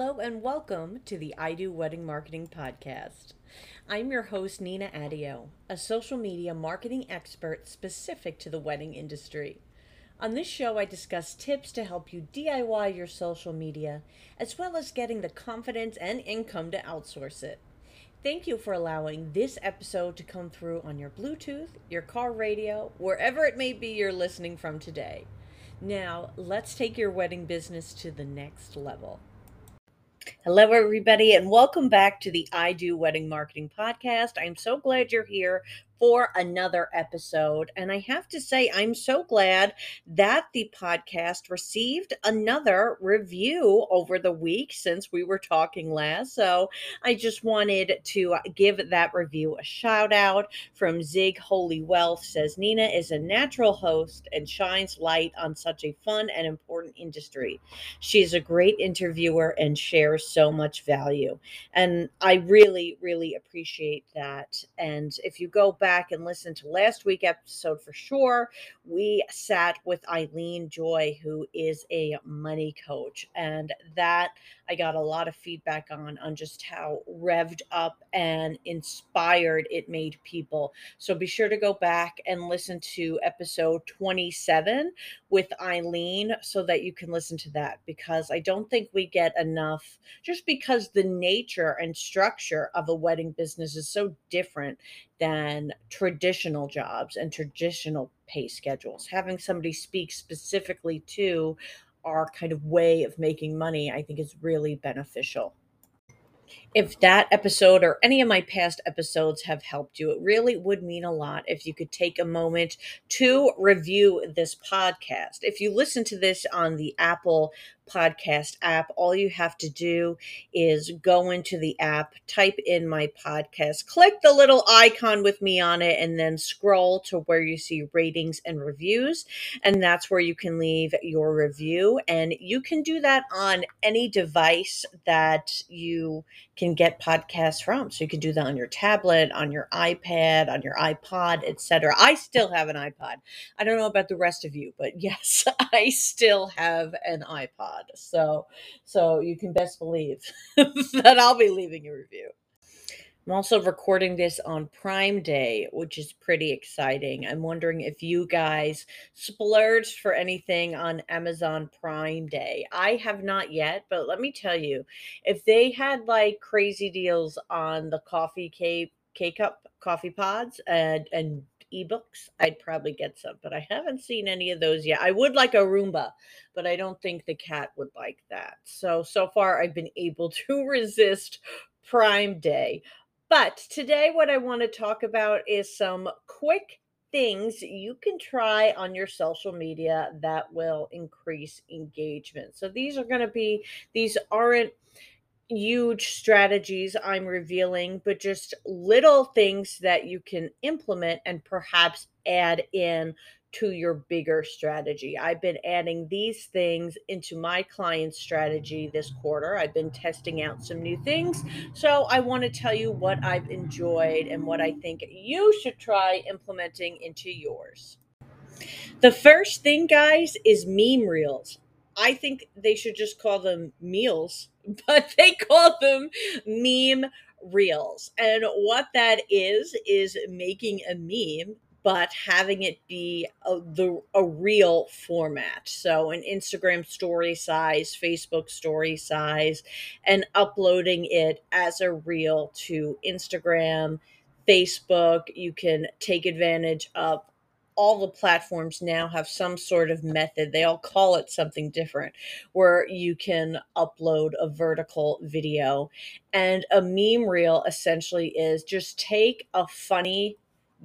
Hello and welcome to the I Do Wedding Marketing Podcast. I'm your host, Nina Adio, a social media marketing expert specific to the wedding industry. On this show, I discuss tips to help you DIY your social media, as well as getting the confidence and income to outsource it. Thank you for allowing this episode to come through on your Bluetooth, your car radio, wherever it may be you're listening from today. Now, let's take your wedding business to the next level. Hello, everybody, and welcome back to the I Do Wedding Marketing Podcast. I'm so glad you're here for another episode. And I have to say, I'm so glad that the podcast received another review over the week since we were talking last. So I just wanted to give that review a shout out from Zig Holy Wealth says Nina is a natural host and shines light on such a fun and important industry. She's a great interviewer and shares so much value. And I really, really appreciate that. And if you go back, back and listen to last week episode for sure. We sat with Eileen Joy, who is a money coach, and that I got a lot of feedback on on just how revved up and inspired it made people. So be sure to go back and listen to episode 27 with Eileen so that you can listen to that because I don't think we get enough just because the nature and structure of a wedding business is so different than traditional jobs and traditional pay schedules. Having somebody speak specifically to our kind of way of making money, I think is really beneficial. If that episode or any of my past episodes have helped you, it really would mean a lot if you could take a moment to review this podcast. If you listen to this on the Apple podcast app. All you have to do is go into the app, type in my podcast, click the little icon with me on it, and then scroll to where you see ratings and reviews. And that's where you can leave your review. And you can do that on any device that you can get podcasts from. So you can do that on your tablet, on your iPad, on your iPod, etc. I still have an iPod. I don't know about the rest of you, but yes, I still have an iPod. So, so you can best believe that I'll be leaving a review. I'm also recording this on Prime Day, which is pretty exciting. I'm wondering if you guys splurged for anything on Amazon Prime Day. I have not yet, but let me tell you, if they had like crazy deals on the coffee K K cup coffee pods and and ebooks, I'd probably get some, but I haven't seen any of those yet. I would like a Roomba, but I don't think the cat would like that. So, so far, I've been able to resist Prime Day. But today, what I want to talk about is some quick things you can try on your social media that will increase engagement. So, these are going to be, these aren't huge strategies I'm revealing, but just little things that you can implement and perhaps add in to your bigger strategy. I've been adding these things into my client strategy this quarter. I've been testing out some new things. So I want to tell you what I've enjoyed and what I think you should try implementing into yours. The first thing, guys, is meme reels. I think they should just call them meals, but they call them meme reels. And what that is, is making a meme but having it be a, the a reel format. So an Instagram story size, Facebook story size, and uploading it as a reel to Instagram, Facebook. You can take advantage of all the platforms now have some sort of method. They all call it something different where you can upload a vertical video. And a meme reel essentially is just take a funny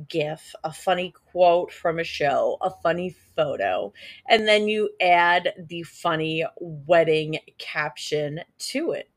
GIF, a funny quote from a show, a funny photo, and then you add the funny wedding caption to it.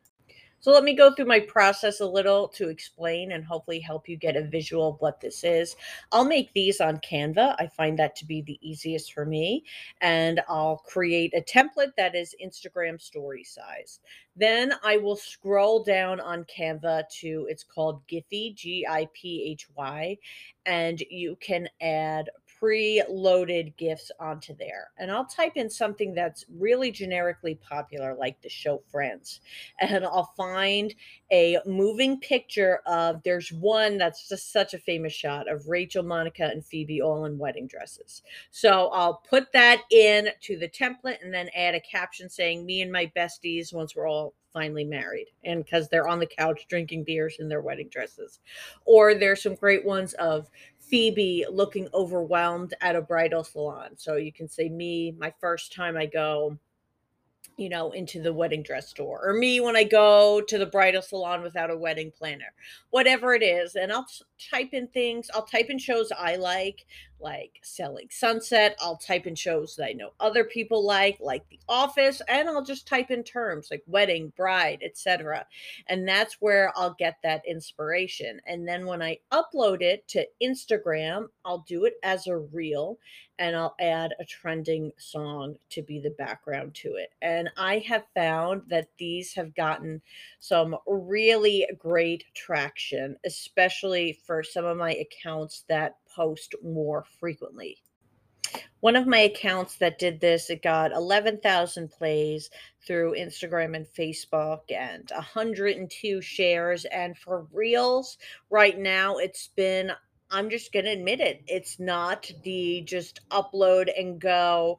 So let me go through my process a little to explain and hopefully help you get a visual of what this is. I'll make these on Canva. I find that to be the easiest for me. And I'll create a template that is Instagram story size. Then I will scroll down on Canva to, it's called Giphy, G I P H Y, and you can add pre-loaded gifs onto there. And i'll type in something that's really generically popular like the show friends and i'll find a moving picture of there's one that's just such a famous shot of rachel monica and phoebe all in wedding dresses. So i'll put that in to the template and then add a caption saying me and my besties once we're all finally married and because they're on the couch drinking beers in their wedding dresses. Or there's some great ones of Phoebe looking overwhelmed at a bridal salon. So you can say, Me, my first time I go, you know, into the wedding dress store, or me when I go to the bridal salon without a wedding planner, whatever it is. And I'll type in things, I'll type in shows I like like Selling Sunset. I'll type in shows that I know other people like, like The Office, and I'll just type in terms like wedding, bride, etc. And that's where I'll get that inspiration. And then when I upload it to Instagram, I'll do it as a reel and I'll add a trending song to be the background to it. And I have found that these have gotten some really great traction, especially for some of my accounts that post more frequently. One of my accounts that did this, it got 11,000 plays through Instagram and Facebook and 102 shares. And for Reels, right now, it's been, I'm just going to admit it, it's not the just upload and go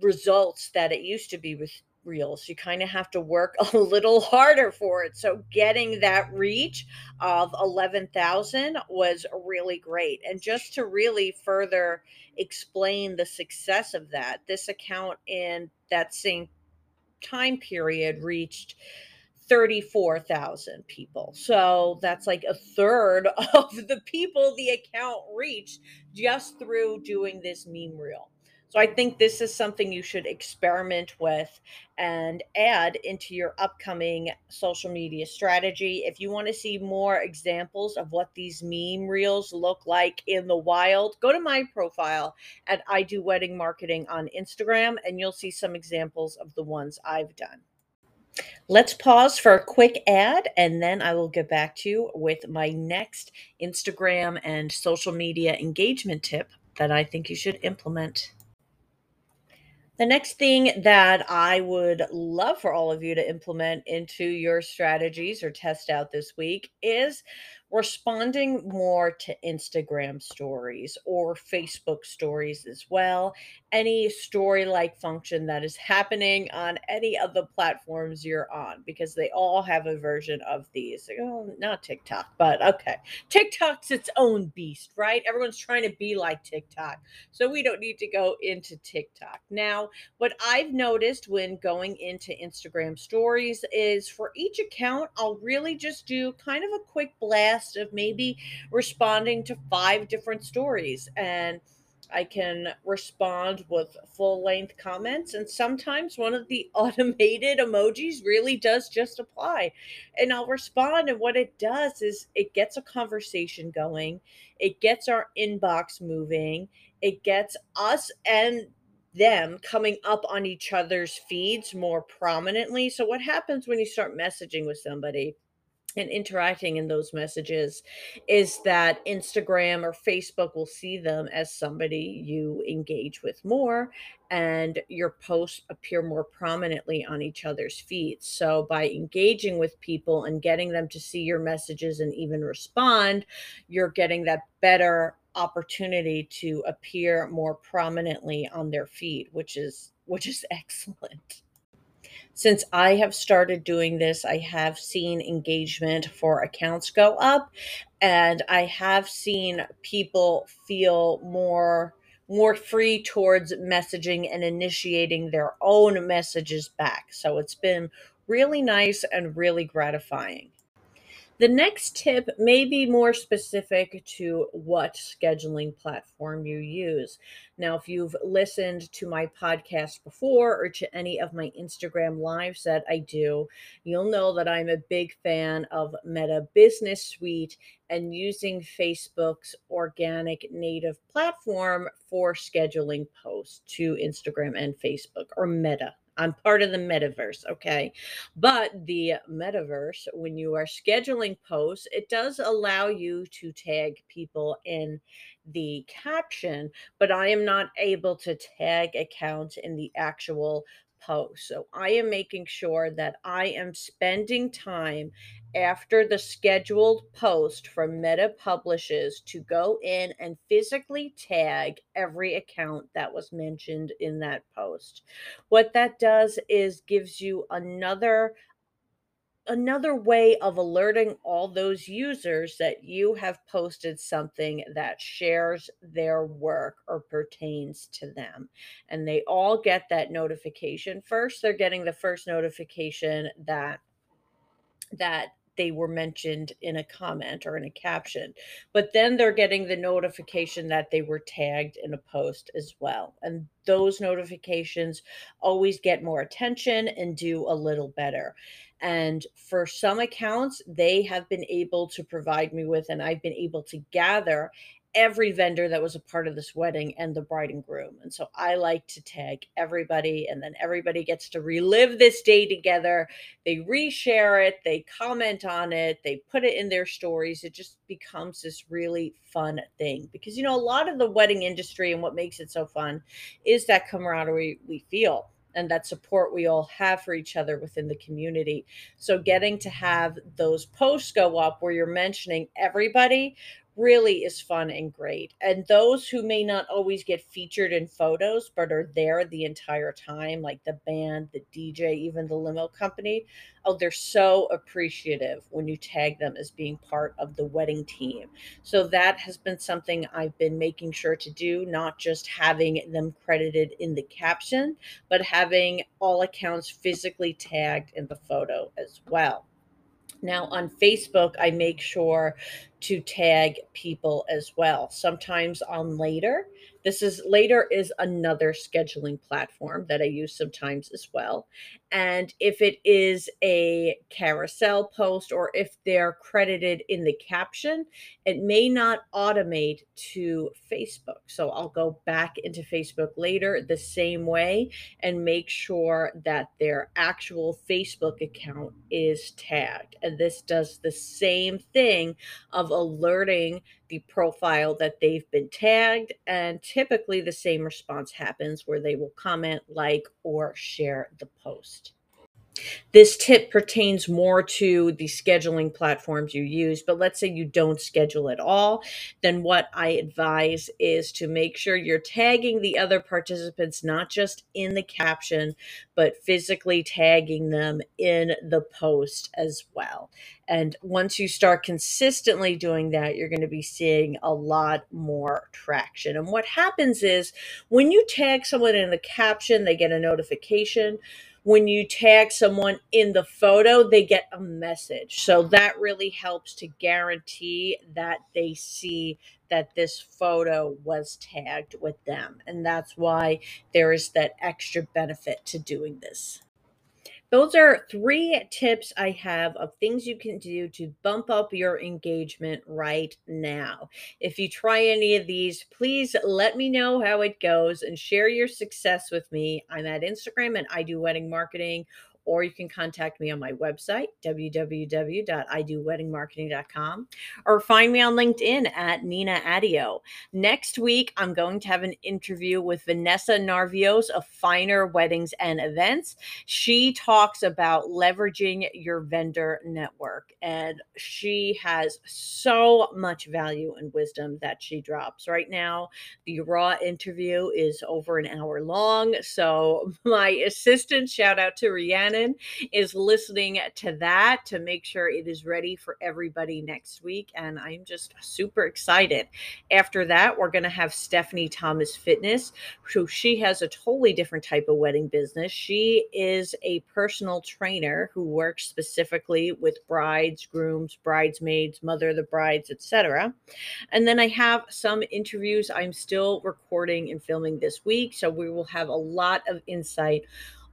results that it used to be with reels. You kind of have to work a little harder for it. So getting that reach of 11,000 was really great. And just to really further explain the success of that, this account in that same time period reached 34,000 people. So that's like a third of the people the account reached just through doing this meme reel. So I think this is something you should experiment with and add into your upcoming social media strategy. If you want to see more examples of what these meme reels look like in the wild, go to my profile at I Do Wedding Marketing on Instagram and you'll see some examples of the ones I've done. Let's pause for a quick ad and then I will get back to you with my next Instagram and social media engagement tip that I think you should implement. The next thing that I would love for all of you to implement into your strategies or test out this week is responding more to Instagram stories or Facebook stories as well. Any story like function that is happening on any of the platforms you're on, because they all have a version of these. Oh, not TikTok, but okay. TikTok's its own beast, right? Everyone's trying to be like TikTok. So we don't need to go into TikTok. Now, what I've noticed when going into Instagram stories is for each account, I'll really just do kind of a quick blast of maybe responding to five different stories and I can respond with full length comments. And sometimes one of the automated emojis really does just apply. And I'll respond. And what it does is it gets a conversation going, it gets our inbox moving, it gets us and them coming up on each other's feeds more prominently. So, what happens when you start messaging with somebody? And interacting in those messages is that Instagram or Facebook will see them as somebody you engage with more and your posts appear more prominently on each other's feeds. So by engaging with people and getting them to see your messages and even respond, you're getting that better opportunity to appear more prominently on their feed, which is which is excellent since I have started doing this, I have seen engagement for accounts go up and I have seen people feel more more free towards messaging and initiating their own messages back. So it's been really nice and really gratifying. The next tip may be more specific to what scheduling platform you use. Now, if you've listened to my podcast before or to any of my Instagram lives that I do, you'll know that I'm a big fan of Meta Business Suite and using Facebook's organic native platform for scheduling posts to Instagram and Facebook or Meta. I'm part of the metaverse, okay? But the metaverse, when you are scheduling posts, it does allow you to tag people in the caption, but I am not able to tag accounts in the actual post. So I am making sure that I am spending time after the scheduled post from Meta publishes to go in and physically tag every account that was mentioned in that post. What that does is gives you another another way of alerting all those users that you have posted something that shares their work or pertains to them. And they all get that notification. First, they're getting the first notification that that they were mentioned in a comment or in a caption. But then they're getting the notification that they were tagged in a post as well. And those notifications always get more attention and do a little better. And for some accounts, they have been able to provide me with, and I've been able to gather every vendor that was a part of this wedding and the bride and groom. And so I like to tag everybody, and then everybody gets to relive this day together. They reshare it, they comment on it, they put it in their stories. It just becomes this really fun thing because, you know, a lot of the wedding industry and what makes it so fun is that camaraderie we feel and that support we all have for each other within the community. So, getting to have those posts go up where you're mentioning everybody really is fun and great. And those who may not always get featured in photos, but are there the entire time, like the band, the DJ, even the limo company, oh, they're so appreciative when you tag them as being part of the wedding team. So that has been something I've been making sure to do, not just having them credited in the caption, but having all accounts physically tagged in the photo as well. Now, on Facebook, I make sure to tag people as well. Sometimes on later, this is later is another scheduling platform that I use sometimes as well. And if it is a carousel post or if they're credited in the caption, it may not automate to Facebook. So I'll go back into Facebook later the same way and make sure that their actual Facebook account is tagged. And this does the same thing of alerting the profile that they've been tagged. And typically the same response happens where they will comment, like, or share the post. This tip pertains more to the scheduling platforms you use, but let's say you don't schedule at all, then what I advise is to make sure you're tagging the other participants not just in the caption, but physically tagging them in the post as well. And once you start consistently doing that, you're going to be seeing a lot more traction. And what happens is when you tag someone in the caption, they get a notification when you tag someone in the photo, they get a message. So that really helps to guarantee that they see that this photo was tagged with them. And that's why there is that extra benefit to doing this. Those are three tips I have of things you can do to bump up your engagement right now. If you try any of these, please let me know how it goes and share your success with me. I'm at Instagram and I do wedding marketing or you can contact me on my website, www.idoweddingmarketing.com, or find me on LinkedIn at Nina Adio. Next week, I'm going to have an interview with Vanessa Narvios of Finer Weddings and Events. She talks about leveraging your vendor network, and she has so much value and wisdom that she drops. Right now, the raw interview is over an hour long. So, my assistant, shout out to Rhiannon is listening to that to make sure it is ready for everybody next week. And I'm just super excited. After that, we're going to have Stephanie Thomas Fitness. who she has a totally different type of wedding business. She is a personal trainer who works specifically with brides, grooms, bridesmaids, mother of the brides, etc. And then I have some interviews I'm still recording and filming this week. So we will have a lot of insight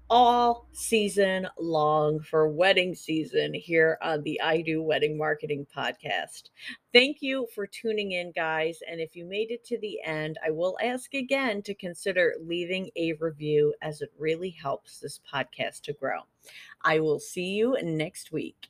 all season long for wedding season here on the I Do Wedding Marketing Podcast. Thank you for tuning in, guys. And if you made it to the end, I will ask again to consider leaving a review as it really helps this podcast to grow. I will see you next week.